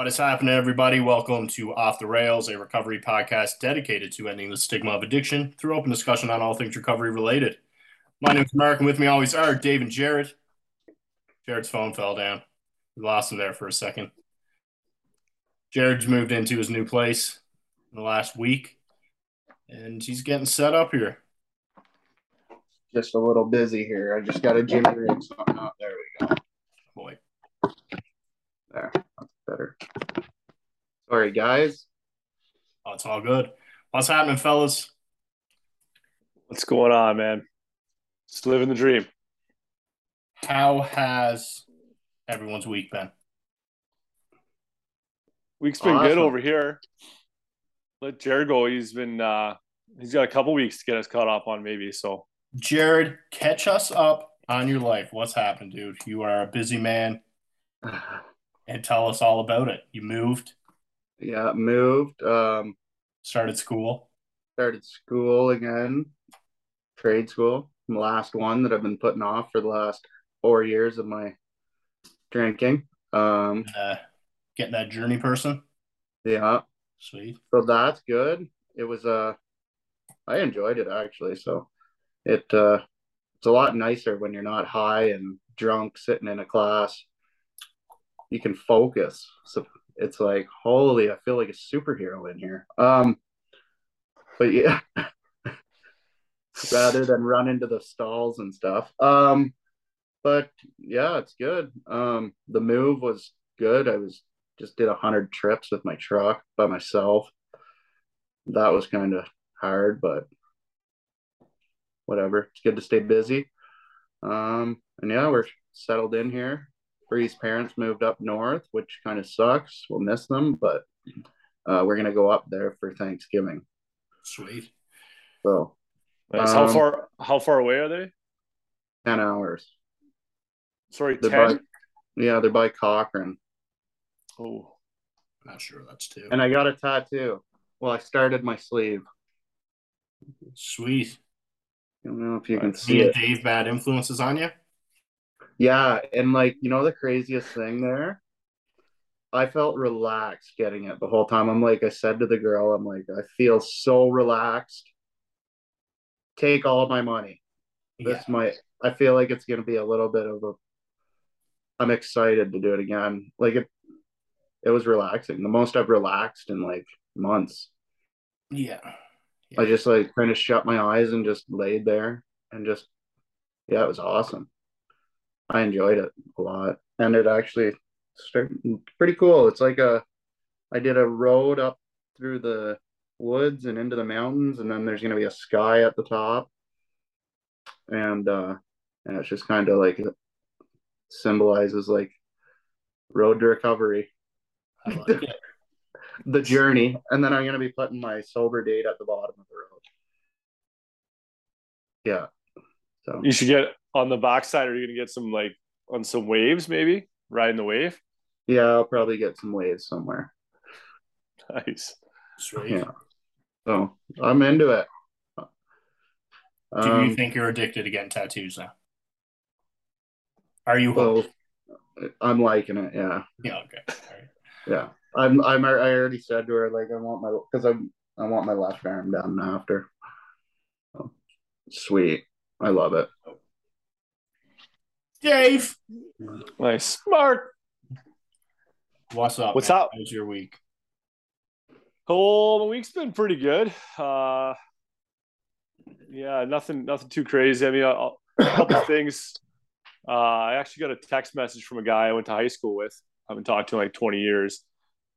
What is happening, everybody? Welcome to Off the Rails, a recovery podcast dedicated to ending the stigma of addiction through open discussion on all things recovery related. My name is Mark, and with me always are Dave and Jared. Jared's phone fell down. We lost him there for a second. Jared's moved into his new place in the last week, and he's getting set up here. Just a little busy here. I just got a Jimmy rig something out. There we go. Boy, There, better. Sorry, guys. oh, it's all good. What's happening, fellas? What's going on, man? Just living the dream. How has everyone's week been? Week's been good over here. Let Jared go. He's been uh he's got a couple weeks to get us caught up on maybe. So Jared, catch us up on your life. What's happened, dude? You are a busy man, and tell us all about it. You moved, yeah, moved. Um, started school. started school again, trade school. The last one that I've been putting off for the last four years of my drinking. Um, uh, getting that journey person. yeah, Sweet. so that's good. It was uh, I enjoyed it actually. So it uh, it's a lot nicer when you're not high and drunk sitting in a class. You can focus. So it's like holy, I feel like a superhero in here. Um, but yeah, rather than run into the stalls and stuff. Um, but yeah, it's good. Um, the move was good. I was just did a hundred trips with my truck by myself. That was kind of hard, but whatever. It's good to stay busy. Um, and yeah, we're settled in here. Bree's parents moved up north, which kind of sucks. We'll miss them, but uh, we're gonna go up there for Thanksgiving. Sweet. So nice. how Um, far how far away are they? ten hours. Sorry, They're ten. by, yeah, they're by Cochrane. Oh, Not sure that's two. And I got a tattoo. Well, I started my sleeve. Sweet. I don't know if you can Right. see Me and it. Dave bad influences on you? Yeah, and like you know the craziest thing there, I felt relaxed getting it the whole time. I'm like, I said to the girl, I'm like, I feel so relaxed. Take all my money. This might I feel like it's gonna be a little bit of a I'm excited to do it again. Like it it was relaxing. The most I've relaxed in like months. Yeah. I just like kind of shut my eyes and just laid there and just yeah, it was awesome. I enjoyed it a lot. And it actually started pretty cool. It's like a I did a road up through the woods and into the mountains and then there's gonna be a sky at the top. And uh and it's just kind of like symbolizes like road to recovery, like the journey. And then I'm gonna be putting my sober date at the bottom of the road. Yeah. So you should get on the backside. Are you gonna get some like on some waves maybe riding the wave? yeah, I'll probably get some waves somewhere. Nice. Sweet. Yeah. So I'm into it. Do Um, you think you're addicted to getting tattoos now? Are you well, I'm liking it. Yeah. Yeah, okay. All right. Yeah. I'm, I'm, I already said to her, like, I want my, cause I'm, I want my left arm done after. So, sweet. I love it. Dave, Nice. Mark. what's up? What's man? up? How's your week? Oh, my week's been pretty good. Uh, yeah, nothing, nothing too crazy. I mean, a, a couple things. Uh, I actually got a text message from a guy I went to high school with. I haven't talked to him like 20 years.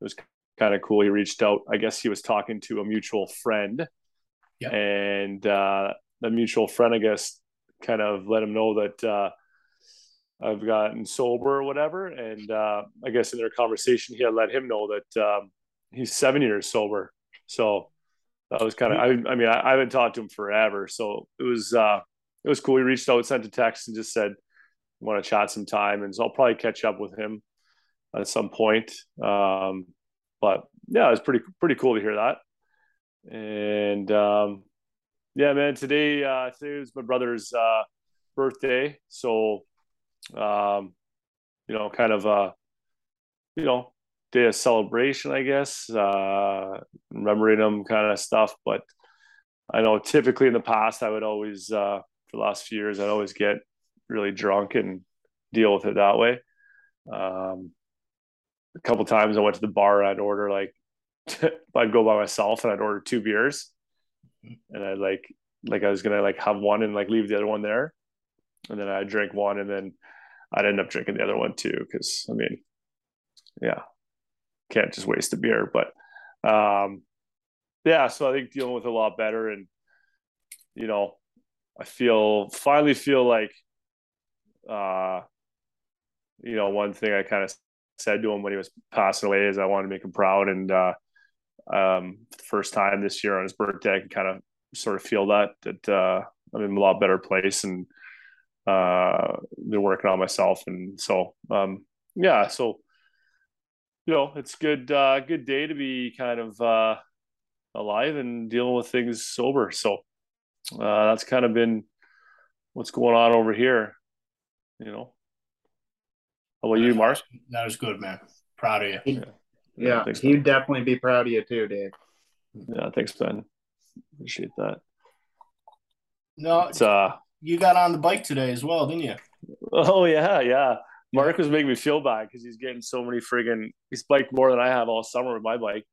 It was kind of cool. He reached out. I guess he was talking to a mutual friend, Yeah. and uh, the mutual friend, I guess, kind of let him know that uh, I've gotten sober or whatever. And uh, I guess in their conversation, he had let him know that um, he's seven years sober. So that was kind of. I, I mean, I, I haven't talked to him forever, so it was. Uh, it was cool. He reached out, sent a text, and just said, "Want to chat some time?" And so I'll probably catch up with him at some point. Um, but yeah, it was pretty pretty cool to hear that. And um, yeah, man, today uh, today was my brother's uh, birthday, so um, you know, kind of a, you know, day of celebration, I guess, uh, remembering them kind of stuff. But I know typically in the past, I would always, uh, for the last few years, I'd always get really drunk and deal with it that way. Um, a couple times I went to the bar and I'd order like, I'd go by myself and I'd order two beers and I'd like, like I was gonna like have one and like leave the other one there, and then I'd drink one and then I'd end up drinking the other one too because I mean, yeah, can't just waste a beer. But um, yeah, so I think dealing with a lot better, and you know, I feel finally feel like, uh, you know, one thing I kind of said to him when he was passing away is I wanted to make him proud, and uh, um, first time this year on his birthday, I can kind of sort of feel that that uh, I'm in a lot better place and uh, been working on myself, and so um, yeah, so you know, it's good uh, good day to be kind of uh, alive and dealing with things sober. So uh, that's kind of been what's going on over here. You know. How about you, Mark? That was good, man. Proud of you. Yeah, yeah thanks, he'd definitely be proud of you too, Dave. Yeah, thanks, Ben. Appreciate that. No, it's, uh, you got on the bike today as well, didn't you? Oh yeah, yeah. Mark was making me feel bad because he's getting so many friggin' he's biked more than I have all summer with my bike.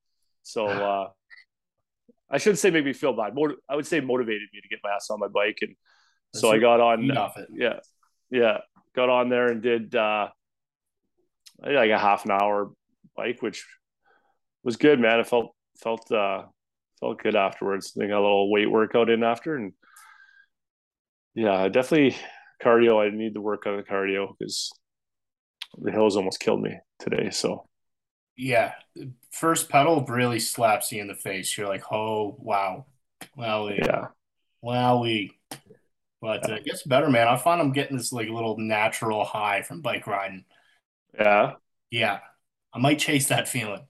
So uh I shouldn't say make me feel bad. Mot- I would say motivated me to get my ass on my bike, and That's so I got on. Yeah, yeah, got on there and did uh, like a half an hour bike, which was good, man. I felt felt uh, felt good afterwards. I got a little weight workout in after, and yeah, definitely cardio. I need to work on the cardio because the hills almost killed me today. So yeah, first pedal really slaps you in the face. You're like, oh wow, wowie, yeah, wowie. But uh, it gets better, man. I find I'm getting this like little natural high from bike riding. Yeah, yeah. I might chase that feeling.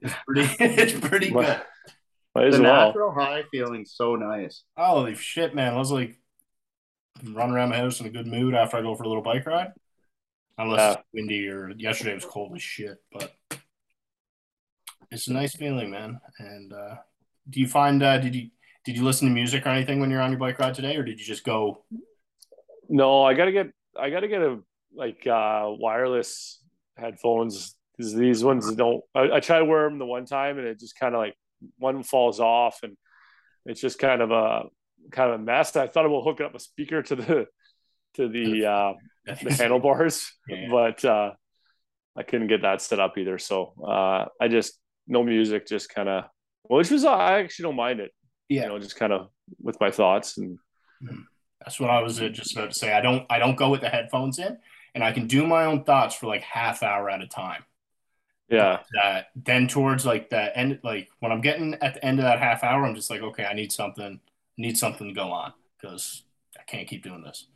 It's pretty. it's pretty good. Might the well. natural high feeling so nice. Holy shit, man! I was like running around my house in a good mood after I go for a little bike ride. Unless yeah. it's windy or yesterday was cold as shit, but it's a nice feeling, man. And uh, do you find uh, did you did you listen to music or anything when you're on your bike ride today, or did you just go? No, I gotta get I gotta get a like uh, wireless headphones because these ones don't. I, I try to wear them the one time and it just kind of like one falls off and it's just kind of a kind of a mess. I thought about hooking up a speaker to the to the uh, the handlebars, yeah. but uh, I couldn't get that set up either. So uh, I just no music, just kind of, which was I actually don't mind it. Yeah, you know, just kind of with my thoughts and. Mm-hmm. That's what I was uh, just about to say. I don't I don't go with the headphones in, and I can do my own thoughts for like half hour at a time. Yeah. That uh, then towards like the end, like when I'm getting at the end of that half hour, I'm just like, okay, I need something, need something to go on because I can't keep doing this.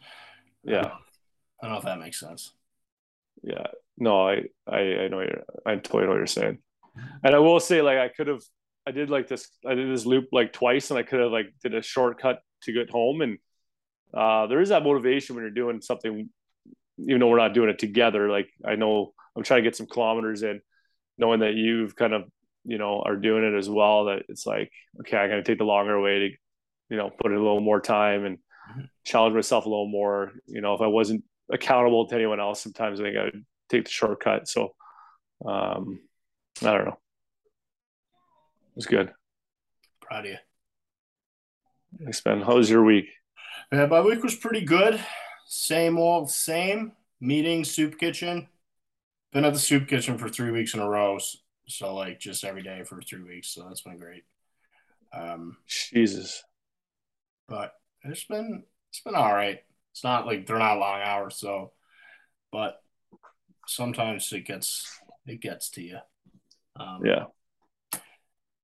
Yeah. I don't know if that makes sense. Yeah. No, I I, I know you're I totally know what you're saying. And I will say, like, I could have I did like this I did this loop like twice and I could have like did a shortcut to get home and uh there is that motivation when you're doing something even though we're not doing it together. Like I know I'm trying to get some kilometers in, knowing that you've kind of, you know, are doing it as well, that it's like, okay, I gotta take the longer way to, you know, put in a little more time and mm-hmm. challenge myself a little more. You know, if I wasn't accountable to anyone else, sometimes I think I would take the shortcut. So um I don't know. It was good. Proud of you. Thanks, Ben. How was your week? Yeah, my week was pretty good. Same old same. Meeting, soup kitchen. Been at the soup kitchen for three weeks in a row. So like just every day for three weeks. So that's been great. Um Jesus. But it's been it's been all right. It's not like they're not long hours, so but sometimes it gets it gets to you. Um, yeah.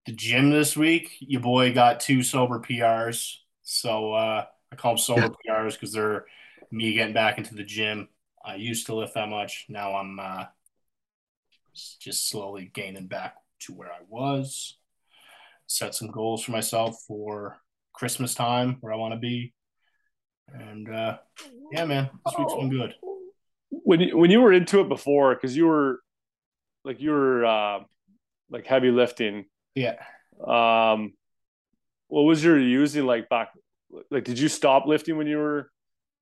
The gym this week, your boy got two sober PRs. So uh, I call them sober PRs because they're me getting back into the gym. I used to lift that much. Now I'm uh, just slowly gaining back to where I was. Set some goals for myself for Christmas time where I want to be. And uh, yeah, man, this week's been good. When you, when you were into it before, because you were like you were uh, like heavy lifting. Yeah. Um, what was your using like back? Like, did you stop lifting when you were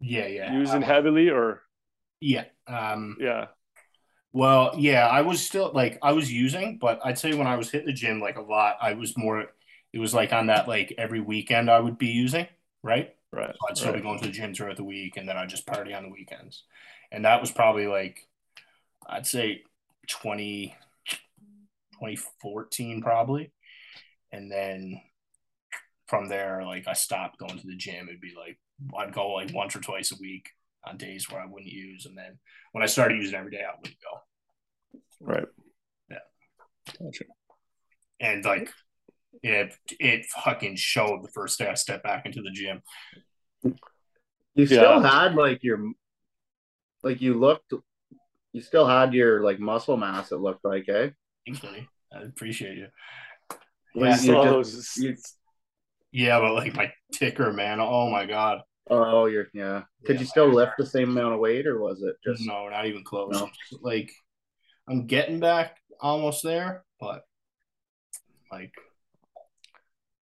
Yeah, yeah. using heavily, or Yeah. Um yeah, well, yeah, I was still like I was using, but I'd say when I was hitting the gym like a lot, I was more it was like on that like every weekend I would be using, right? right? So I'd still be going to the gym throughout the week and then I'd just party on the weekends. And that was probably like I'd say 20 2014 probably. And then from there, like I stopped going to the gym. It'd be like I'd go like once or twice a week on days where I wouldn't use. And then when I started using every day, I wouldn't go. Right. Yeah. Gotcha. And like it it fucking showed the first day I stepped back into the gym. You still Yeah. had like your, like you looked, you still had your like muscle mass. It looked like, eh? Thanks, buddy. I appreciate you. Like, Yeah, you Still just- those- you- Yeah, but like my ticker, man. Oh my god. oh, you're yeah. Could Yeah. you still lift the same amount of weight, or was it just? no, not even close. No. Like I'm getting back almost there, but like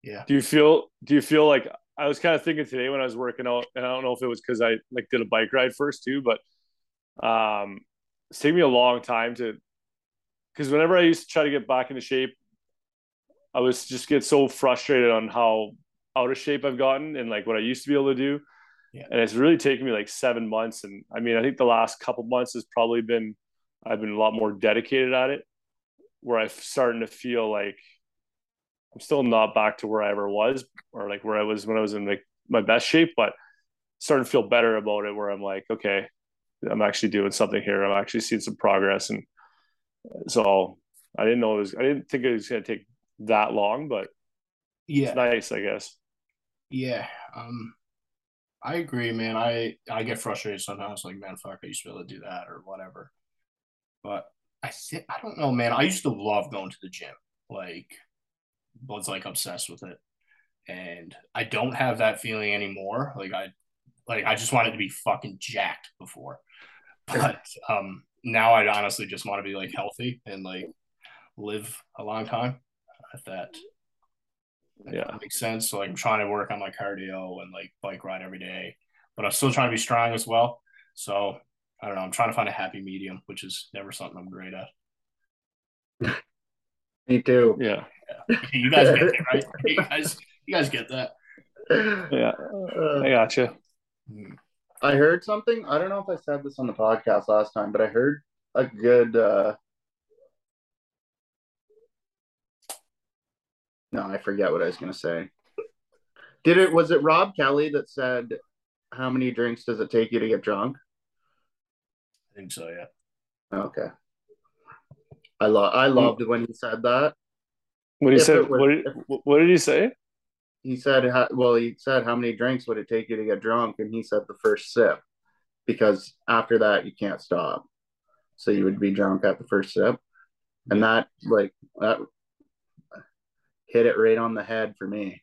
yeah. do you feel? Do you feel like I was kind of thinking today when I was working out, and I don't know if it was because I like did a bike ride first too, but um, it's taken me a long time to because whenever I used to try to get back into shape, I was just get so frustrated on how out of shape I've gotten and like what I used to be able to do. Yeah. And it's really taken me like seven months. And I mean, I think the last couple months has probably been, I've been a lot more dedicated at it where I'm starting to feel like I'm still not back to where I ever was or like where I was when I was in like my best shape, but starting to feel better about it where I'm like, okay, I'm actually doing something here. I'm actually seeing some progress. And so I didn't know it was, I didn't think it was going to take that long, but Yeah. it's nice, I guess. Yeah. Um I agree, man. I I get frustrated sometimes like, man, fuck, I used to be able to do that or whatever. But I think I don't know, man. I used to love going to the gym. Like was like obsessed with it. And I don't have that feeling anymore. Like I like I just wanted to be fucking jacked before. But um now I honestly just want to be like healthy and like live a long time. If that if Yeah. that makes sense. So like I'm trying to work on my cardio and like bike ride every day, but I'm still trying to be strong as well. So I don't know. I'm trying to find a happy medium, which is never something I'm great at. Me too. Yeah. You guys get it, right? You guys, you guys get that. Yeah. Uh, I gotcha. I heard something. I don't know if I said this on the podcast last time, but I heard a good. uh No, I forget what I was going to say. Did it? Was it Robb Kelly that said, "How many drinks does it take you to get drunk?" I think so, yeah. Okay. I love. I loved when he said that. What he If said, it was- what did, what did he say? He said, ha- "Well, he said, how many drinks would it take you to get drunk?" And he said, "The first sip, because after that you can't stop. So you would be drunk at the first sip, and that like that hit it right on the head for me.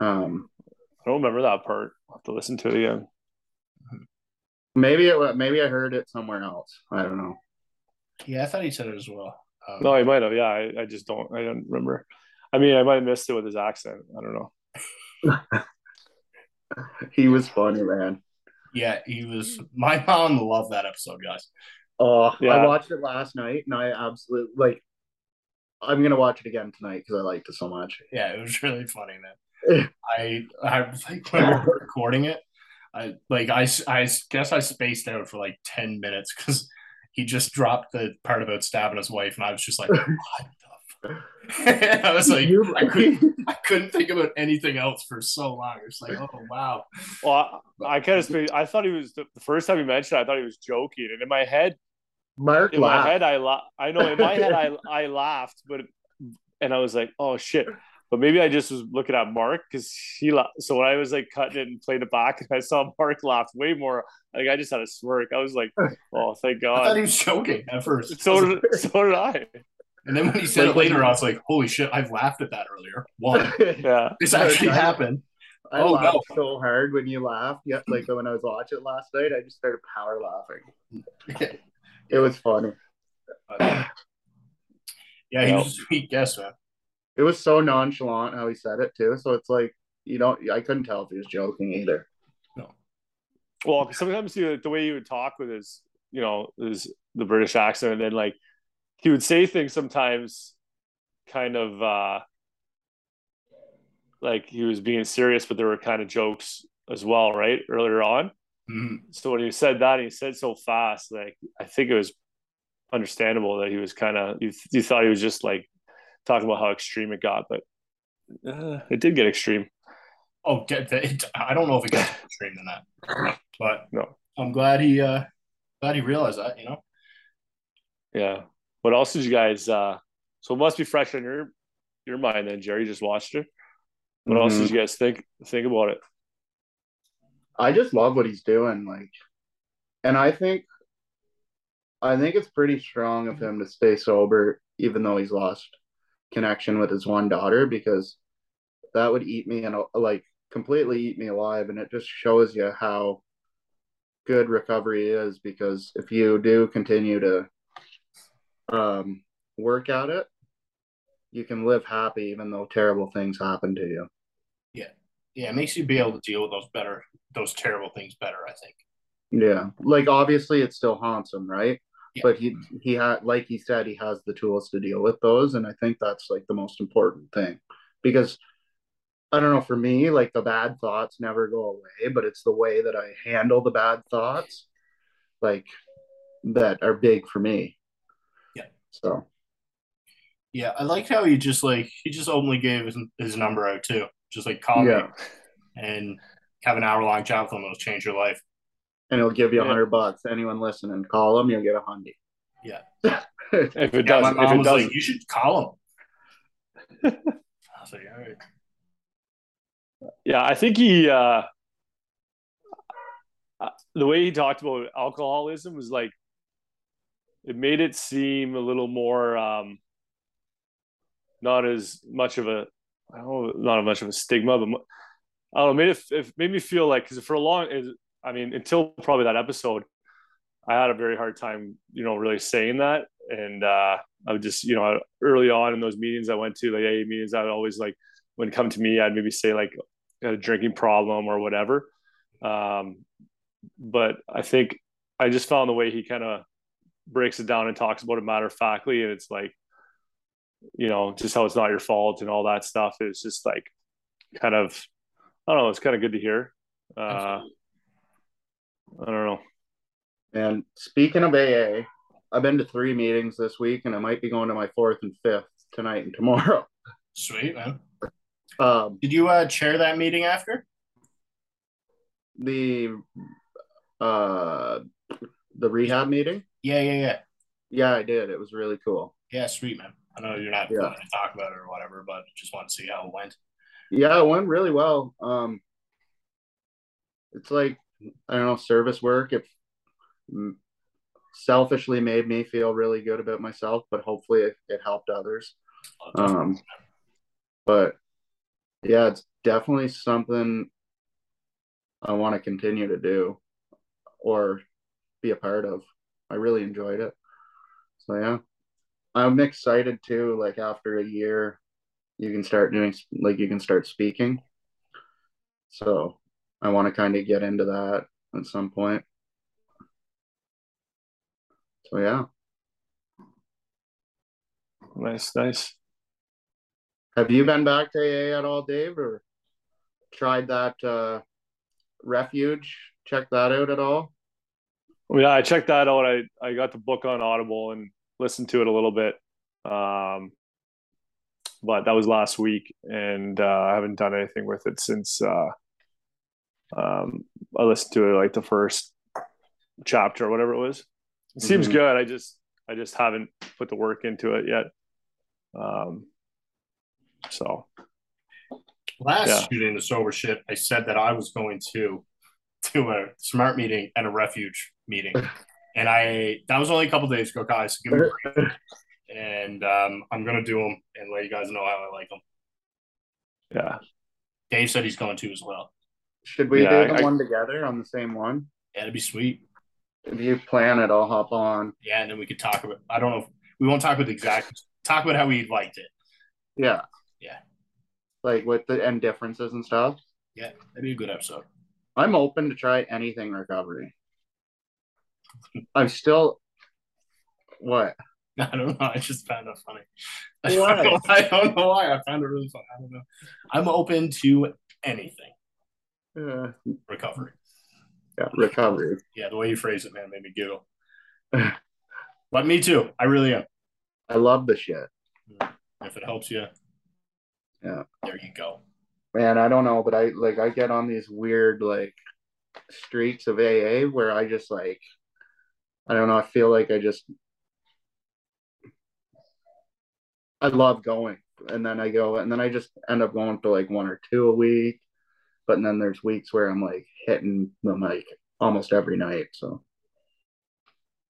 Um, I don't remember that part. I'll have to listen to it again. maybe it maybe I heard it somewhere else. I don't know. Yeah, I thought he said it as well. Um, No, he might have. Yeah, I, I just don't. I don't remember. I mean, I might have missed it with his accent. I don't know. He was funny, man. yeah, he was. My mom loved that episode, guys. Oh, Yeah. I watched it last night, and I absolutely like. I'm gonna watch it again tonight because I liked it so much. Yeah, it was really funny, man. I I was like when we were recording it, I like I I guess I spaced out for like ten minutes because he just dropped the part about stabbing his wife, and I was just like, what the fuck? I was like, You- I couldn't I couldn't think about anything else for so long. It's like, oh wow, Well, I, I kind of. I thought he was the, the first time he mentioned. it, I thought he was joking, and in my head, Mark in my head, I la- I know in my head, I I laughed, but and I was like, oh shit. But maybe I just was looking at Mark because he la- so when I was like cutting it and playing it back, and I saw Mark laugh way more. Like I just had a smirk. I was like, oh, thank God!" I thought God. he was joking at first. So did, like- so did I. and then when he said Like it later, I was like, holy shit, I've laughed at that earlier. One, Yeah. this actually happened. I Oh, laughed no. so hard when you laughed. Yeah, like when I was watching it last night, I just started power laughing. It was funny. Yeah, he Yeah. was a sweet guest, man. It was so nonchalant how he said it too. So it's like you don't. I couldn't tell if he was joking either. No. Well, sometimes he, the way he would talk with his, you know, his the British accent, and then like he would say things sometimes, kind of uh like he was being serious, but there were kind of jokes as well, right? Earlier on. Mhm. So when he said that, he said so fast, like I think it was understandable that he was kind of you, you thought he was just like talking about how extreme it got, but uh, it did get extreme. Oh, get that. It, I don't know if it got extreme than that, but No. I'm glad he uh glad he realized that. You know. Yeah. What else did you guys? uh So it must be fresh on your your mind then, Jerry. Just watched it. What else Mhm. did you guys think think about it? I just love what he's doing. Like, and I think, I think it's pretty strong of him to stay sober, even though he's lost connection with his one daughter, because that would eat me and like completely eat me alive. And it just shows you how good recovery is, because if you do continue to um, work at it, you can live happy even though terrible things happen to you. Yeah, Yeah. it makes you be able to deal with those better, those terrible things better. I think. Yeah, like obviously it still haunts him, right? Yeah. But he he had like he said he has the tools to deal with those, and I think that's like the most important thing because I don't know for me like the bad thoughts never go away, but it's the way that I handle the bad thoughts, like that are big for me. Yeah. So Yeah, I like how he just like he just openly gave his, his number out too. Just like call me and have an hour long chat with him. It'll change your life. And he'll give you a Yeah. hundred bucks. Anyone listening, call him, you'll get a hundred. Yeah. If it Yeah, does, my if mom it was does, like, "You should call him." I was like, "All right." yeah, I think he. uh uh, The way he talked about alcoholism was like, it made it seem a little more, um not as much of a, I don't know, not much of a stigma, but I don't know, made it, it made me feel like because for a long, is I mean, until probably that episode, I had a very hard time, you know, really saying that, and uh, I would just, you know, early on in those meetings I went to, like AA meetings, I would always like when it come to me, I'd maybe say like a drinking problem or whatever, um, but I think I just found the way he kind of breaks it down and talks about it matter of factly, and it's like you know, just how it's not your fault and all that stuff It's just like kind of, I don't know, it's kind of good to hear. Uh, Absolutely. I don't know. And speaking of AA, I've been to three meetings this week, and I might be going to my fourth and fifth tonight and tomorrow. Sweet man. Um, Did you uh, chair that meeting after? the uh, the rehab meeting, Yeah, yeah, yeah. yeah, I did. It was really cool. Yeah, sweet man. I know you're not Yeah. going to talk about it or whatever, but just want to see how it went. Yeah, it went really well. Um, it's like I don't know, service work. It selfishly made me feel really good about myself, but hopefully it, it helped others. Um, but yeah, it's definitely something I want to continue to do or be a part of. I really enjoyed it. So yeah, I'm excited too. Like after a year, you can start doing like you can start speaking. So I want to kind of get into that at some point. So yeah. Nice, nice. Have you been back to AA at all, Dave, or tried that uh, refuge? Check that out at all? Yeah, I checked that out. I, I got the book on Audible and listened to it a little bit. Um, but that was last week, and uh, I haven't done anything with it since uh, um, I listened to it like the first chapter or whatever it was. It seems Mhm. good. I just I just haven't put the work into it yet. Um, so Last Yeah. shooting the sober shit, I said that I was going to to a smart meeting and a refuge meeting, and I that was only a couple days ago, guys. So give me a break. and um, I'm gonna do them and let you guys know how I like them. yeah, Dave said he's going to as well. Should we Yeah, do the I- one together on the same one? Yeah, it'd be sweet. If you plan it, I'll hop on. Yeah, and then we could talk about. I don't know. If, we won't talk about the exact. Talk about how we liked it. Yeah. Yeah. Like with the end differences and stuff. Yeah, that'd be a good episode. I'm open to try anything recovery. I'm still what? I don't know. I just found it funny. Why? I don't know why. I found it really funny. I don't know. I'm open to anything Uh, recovery. yeah, recovery. Yeah, the way you phrase it, man, made me giggle. but me too. I really am. I love the shit. If it helps you, Yeah. there you go. Man, I don't know, but I like I get on these weird like streaks of AA where I just like I don't know, I feel like I just I love going. And then I go and then I just end up going to like one or two a week. But then there's weeks where I'm like hitting the mic almost every night. So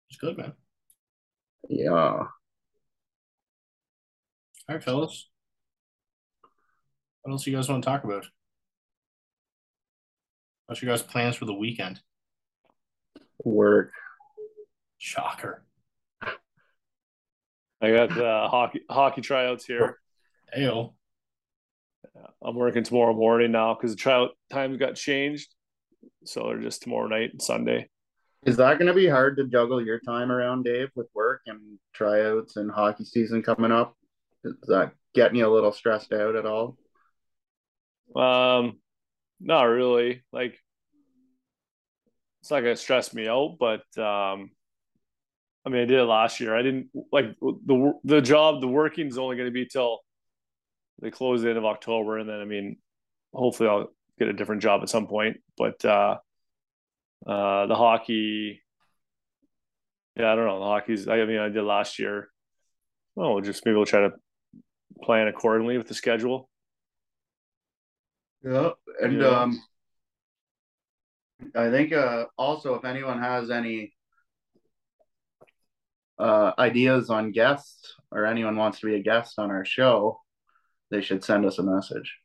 It's good, man. yeah. All right, fellas. What else you guys want to talk about? What's your guys' plans for the weekend? Work. Shocker. I got the hockey hockey tryouts here. Ayo. I'm working tomorrow morning now because the tryout times got changed, so they're just tomorrow night and Sunday. Is that gonna be hard to juggle your time around, Dave, with work and tryouts and hockey season coming up? Is that getting you a little stressed out at all? Um, not really. Like, it's not gonna stress me out, but um, I mean, I did it last year. I didn't like the the job. The working is only gonna be till they close the end of October, and then I mean, hopefully, I'll get a different job at some point. But uh, uh, the hockey, yeah, I don't know. The hockey's. I mean, I did last year. Oh, just maybe we'll try to plan accordingly with the schedule. Yeah, and Yeah. um, I think uh also if anyone has any uh ideas on guests or anyone wants to be a guest on our show, they should send us a message.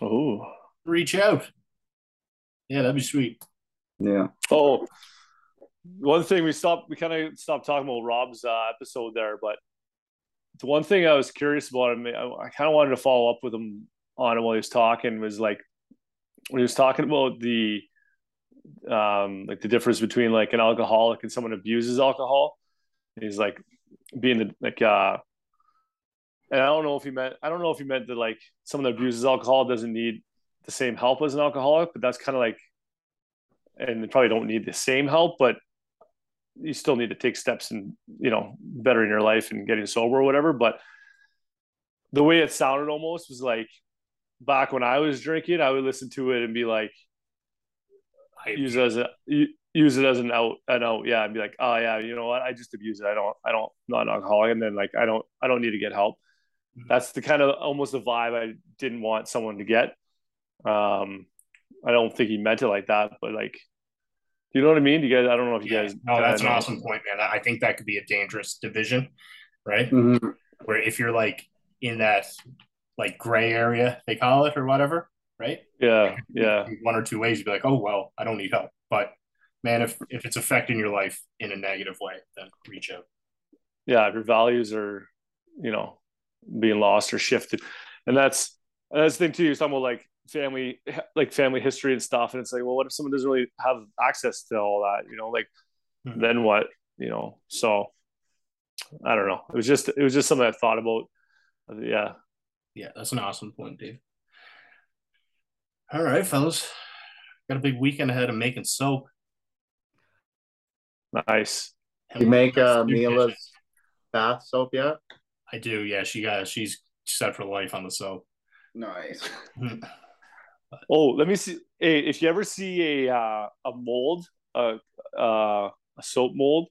Oh. Reach out. Yeah, that'd be sweet. Yeah. Oh, one thing we stopped, we kind of stopped talking about Robb's uh, episode there, but the one thing I was curious about him, I, I kind of wanted to follow up with him on it while he was talking was like when he was talking about the um like the difference between like an alcoholic and someone abuses alcohol. He's like being the like uh and I don't know if he meant I don't know if he meant that like someone that abuses alcohol doesn't need the same help as an alcoholic, but that's kind of like and they probably don't need the same help, but you still need to take steps and you know bettering your life and getting sober or whatever. But the way it sounded almost was like back when I was drinking, I would listen to it and be like, I use it as a use it as an out an out, yeah, and be like, oh yeah, you know what, I just abuse it. I don't, I don't, not an alcoholic, and then like I don't, I don't need to get help. Mhm. That's the kind of almost the vibe I didn't want someone to get. Um, I don't think he meant it like that, but like, you know what I mean? You guys, I don't know if you Yeah. guys. No, that's an awesome point, man. I think that could be a dangerous division, right? Mhm. Where if you're like in that like gray area, they call it or whatever, right? Yeah, yeah, One or two ways, you'd be like, oh well, I don't need help. But man, if if it's affecting your life in a negative way, then reach out. yeah. If your values are, you know, being lost or shifted, and that's that's the thing too. You're like family, like family history and stuff, and it's like, well, what if someone doesn't really have access to all that? You know, like Hmm. then what? You know, so I don't know. It was just it was just something I thought about. Yeah, Yeah, that's an awesome point, Dave. All right, fellas. Got a big weekend ahead of making soap. nice. You make uh New Mila's dishes. bath soap yet? I do, yeah. She got she's set for life on the soap. Nice. Oh, let me see. Hey, if you ever see a uh, a mold, a uh, a soap mold,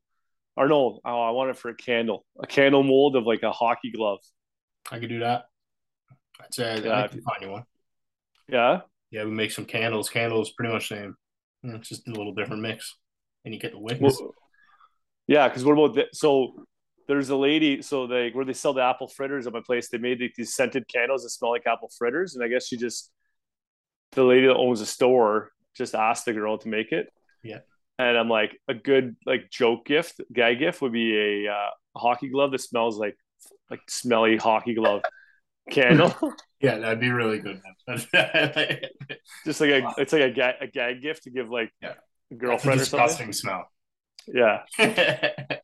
or no, oh, I want it for a candle, a candle mold of like a hockey glove. I could do that. I'd say Yeah. I can find you one. Yeah, Yeah, we make some candles. Candles pretty much same. It's just a little different mix. And you get the wick. Well, yeah. Because what about that? So there's a lady. So they where they sell the apple fritters at my place. They made like, these scented candles that smell like apple fritters, and I guess she just the lady that owns the store just asked the girl to make it. Yeah. and I'm like, a good like joke gift, guy gift would be a uh, hockey glove that smells like like smelly hockey glove candle. Yeah, that'd be really good. Just like a, it's like a gag, a gag gift to give like Yeah. a girlfriend or something. disgusting smell. Yeah,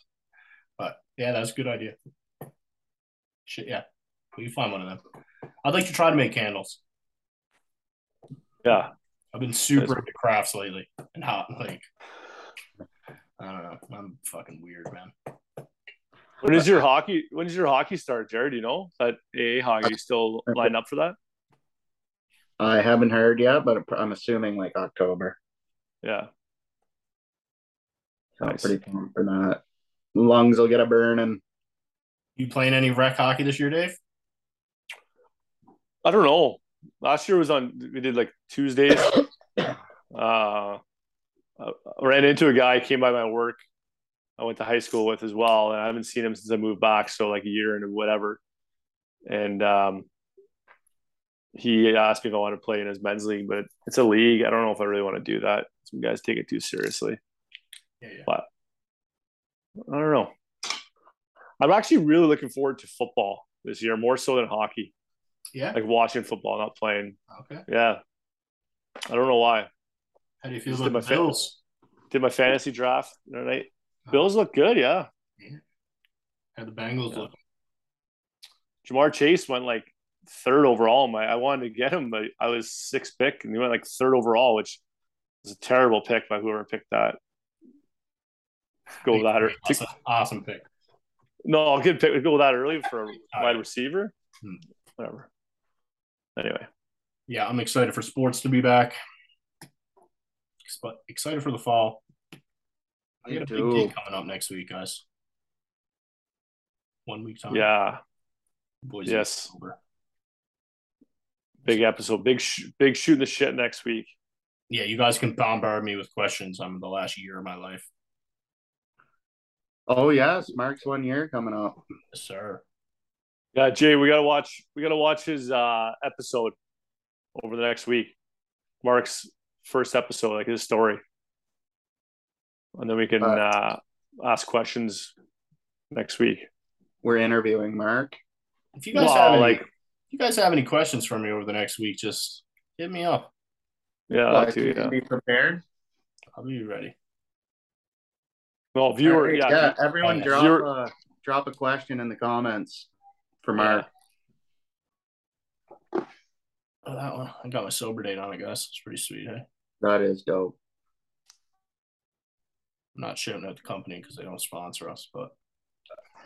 yeah, that's a good idea. Shit, yeah, we can find one of them. I'd like to try to make candles. yeah. I've been super into crafts lately and hot like I don't know. I'm fucking weird, man. When is your hockey? When does your hockey start, Jared? You know that AA hockey still lined up for that? I haven't heard yet, but I'm assuming like October. Yeah, So Nice. pretty pumped for that. Lungs will get a burn. And You playing any rec hockey this year, Dave? I don't know. Last year was on. We did like Tuesdays. Uh, I ran into a guy came by my work. I went to high school with as well, and I haven't seen him since I moved back. So like a year and whatever. And um, he asked me if I want to play in his men's league, but it's a league. I don't know if I really want to do that. Some guys take it too seriously. Yeah, yeah. But I don't know. I'm actually really looking forward to football this year, more so than hockey. Yeah. Like watching football, not playing. Okay. Yeah. I don't know why. How do you feel Just about did my fa- Bills? Did my fantasy draft the other night. Oh. Bills look good, yeah. How the Bengals Yeah. look? Ja'Marr Chase went like third overall. My I wanted to get him, but I was sixth pick and he went like third overall, which was a terrible pick by whoever picked that. Go with that or Awesome, awesome pick. no, I'll get pick go with that early for a wide receiver. Hmm. Whatever. Anyway. Yeah, I'm excited for sports to be back. But excited for the fall. I got a big gig coming up next week, guys. One week time. Yeah. Boys Yes. Big episode. Big sh- big shooting the shit next week. Yeah, you guys can bombard me with questions I'm the last year of my life. Oh yes, Mark's one year coming up. Yes, sir. Yeah, Jay, we gotta watch we gotta watch his uh episode over the next week. Mark's first episode, like his story. And then we can Uh, uh ask questions next week. We're interviewing Mark. If you guys Well, have any, like- if you guys have any questions for me over the next week, just hit me up. Yeah, Well, that too, yeah. be prepared. I'll be ready. No, viewer, Alright, yeah. everyone yeah. drop Viewer- a drop a question in the comments for Yeah. Mark. Oh, that one. I got my sober date on it, guys. It's pretty sweet. Hey, That is dope. I'm not shouting out the company because they don't sponsor us, but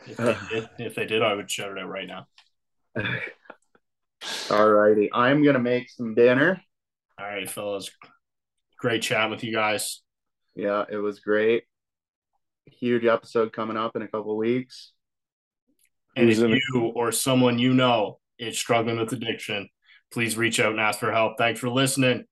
if they, did, if they did, I would shout it out right now. Alrighty, I'm gonna make some dinner. All right, fellas. Great chat with you guys. Yeah, it was great. Huge episode coming up in a couple weeks. And if Who's in the- you or someone you know is struggling with addiction, please reach out and ask for help. Thanks for listening.